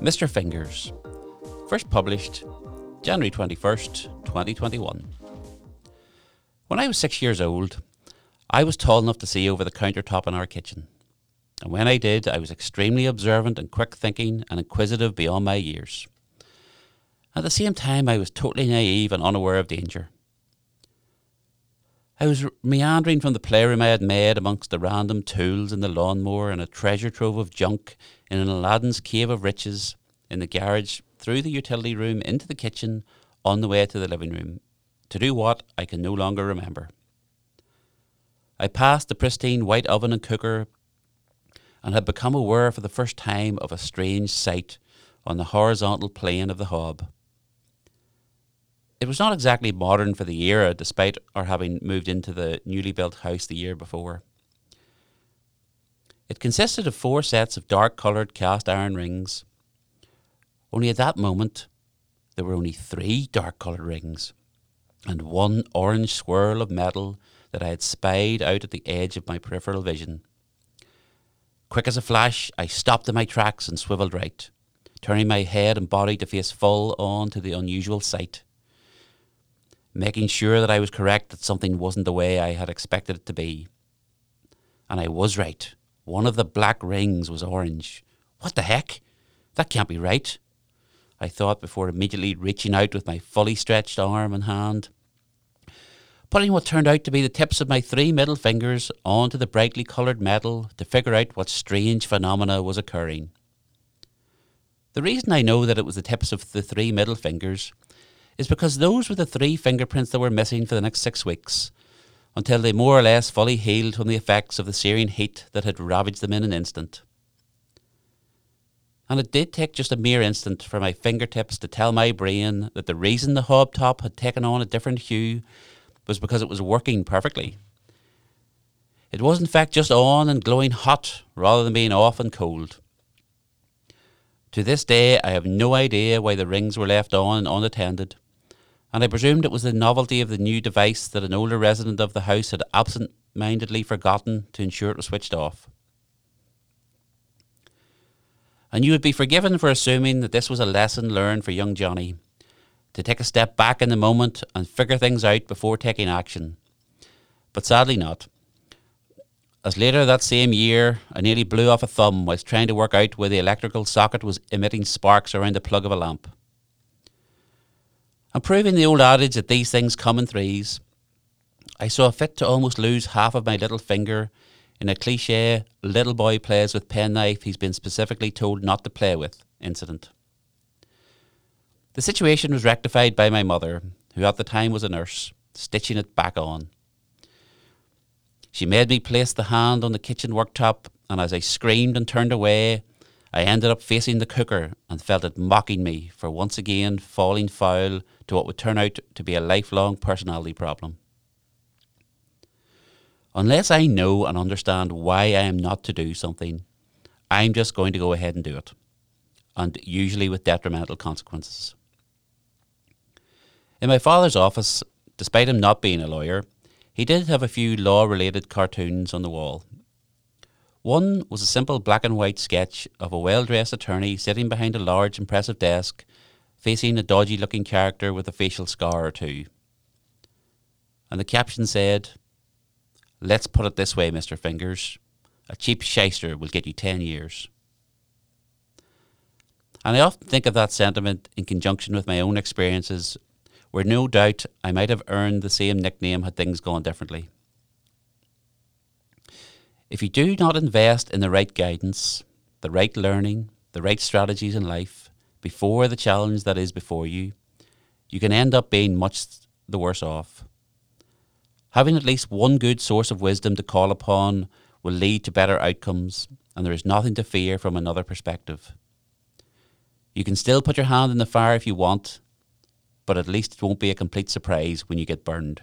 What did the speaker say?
Mr. Fingers, first published January 21st, 2021. When I was six years old, I was tall enough to see over the countertop in our kitchen. And when I did, I was extremely observant and quick thinking and inquisitive beyond my years. At the same time, I was totally naive and unaware of danger. I was meandering from the playroom I had made amongst the random tools in the lawnmower and a treasure trove of junk in an Aladdin's cave of riches in the garage through the utility room into the kitchen on the way to the living room. To do what, I can no longer remember. I passed the pristine white oven and cooker and had become aware for the first time of a strange sight on the horizontal plane of the hob. It was not exactly modern for the era, despite our having moved into the newly built house the year before. It consisted of four sets of dark coloured cast iron rings. Only at that moment, there were only three dark coloured rings, and one orange swirl of metal that I had spied out at the edge of my peripheral vision. Quick as a flash, I stopped in my tracks and swivelled right, turning my head and body to face full on to the unusual sight making sure that I was correct that something wasn't the way I had expected it to be. And I was right. One of the black rings was orange. What the heck? That can't be right. I thought before immediately reaching out with my fully stretched arm and hand. Putting what turned out to be the tips of my three middle fingers onto the brightly coloured metal to figure out what strange phenomena was occurring. The reason I know that it was the tips of the three middle fingers is because those were the three fingerprints that were missing for the next six weeks, until they more or less fully healed from the effects of the searing heat that had ravaged them in an instant. And it did take just a mere instant for my fingertips to tell my brain that the reason the hob top had taken on a different hue was because it was working perfectly. It was in fact just on and glowing hot rather than being off and cold. To this day, I have no idea why the rings were left on and unattended and I presumed it was the novelty of the new device that an older resident of the house had absent mindedly forgotten to ensure it was switched off. And you would be forgiven for assuming that this was a lesson learned for young Johnny to take a step back in the moment and figure things out before taking action. But sadly not. As later that same year, I nearly blew off a thumb whilst trying to work out where the electrical socket was emitting sparks around the plug of a lamp. And proving the old adage that these things come in threes, I saw fit to almost lose half of my little finger in a cliche little boy plays with penknife he's been specifically told not to play with incident. The situation was rectified by my mother, who at the time was a nurse, stitching it back on. She made me place the hand on the kitchen worktop, and as I screamed and turned away, I ended up facing the cooker and felt it mocking me for once again falling foul to what would turn out to be a lifelong personality problem. Unless I know and understand why I am not to do something, I'm just going to go ahead and do it, and usually with detrimental consequences. In my father's office, despite him not being a lawyer, he did have a few law related cartoons on the wall, one was a simple black and white sketch of a well dressed attorney sitting behind a large, impressive desk, facing a dodgy looking character with a facial scar or two. And the caption said, Let's put it this way, Mr. Fingers. A cheap shyster will get you 10 years. And I often think of that sentiment in conjunction with my own experiences, where no doubt I might have earned the same nickname had things gone differently. If you do not invest in the right guidance, the right learning, the right strategies in life before the challenge that is before you, you can end up being much the worse off. Having at least one good source of wisdom to call upon will lead to better outcomes, and there is nothing to fear from another perspective. You can still put your hand in the fire if you want, but at least it won't be a complete surprise when you get burned.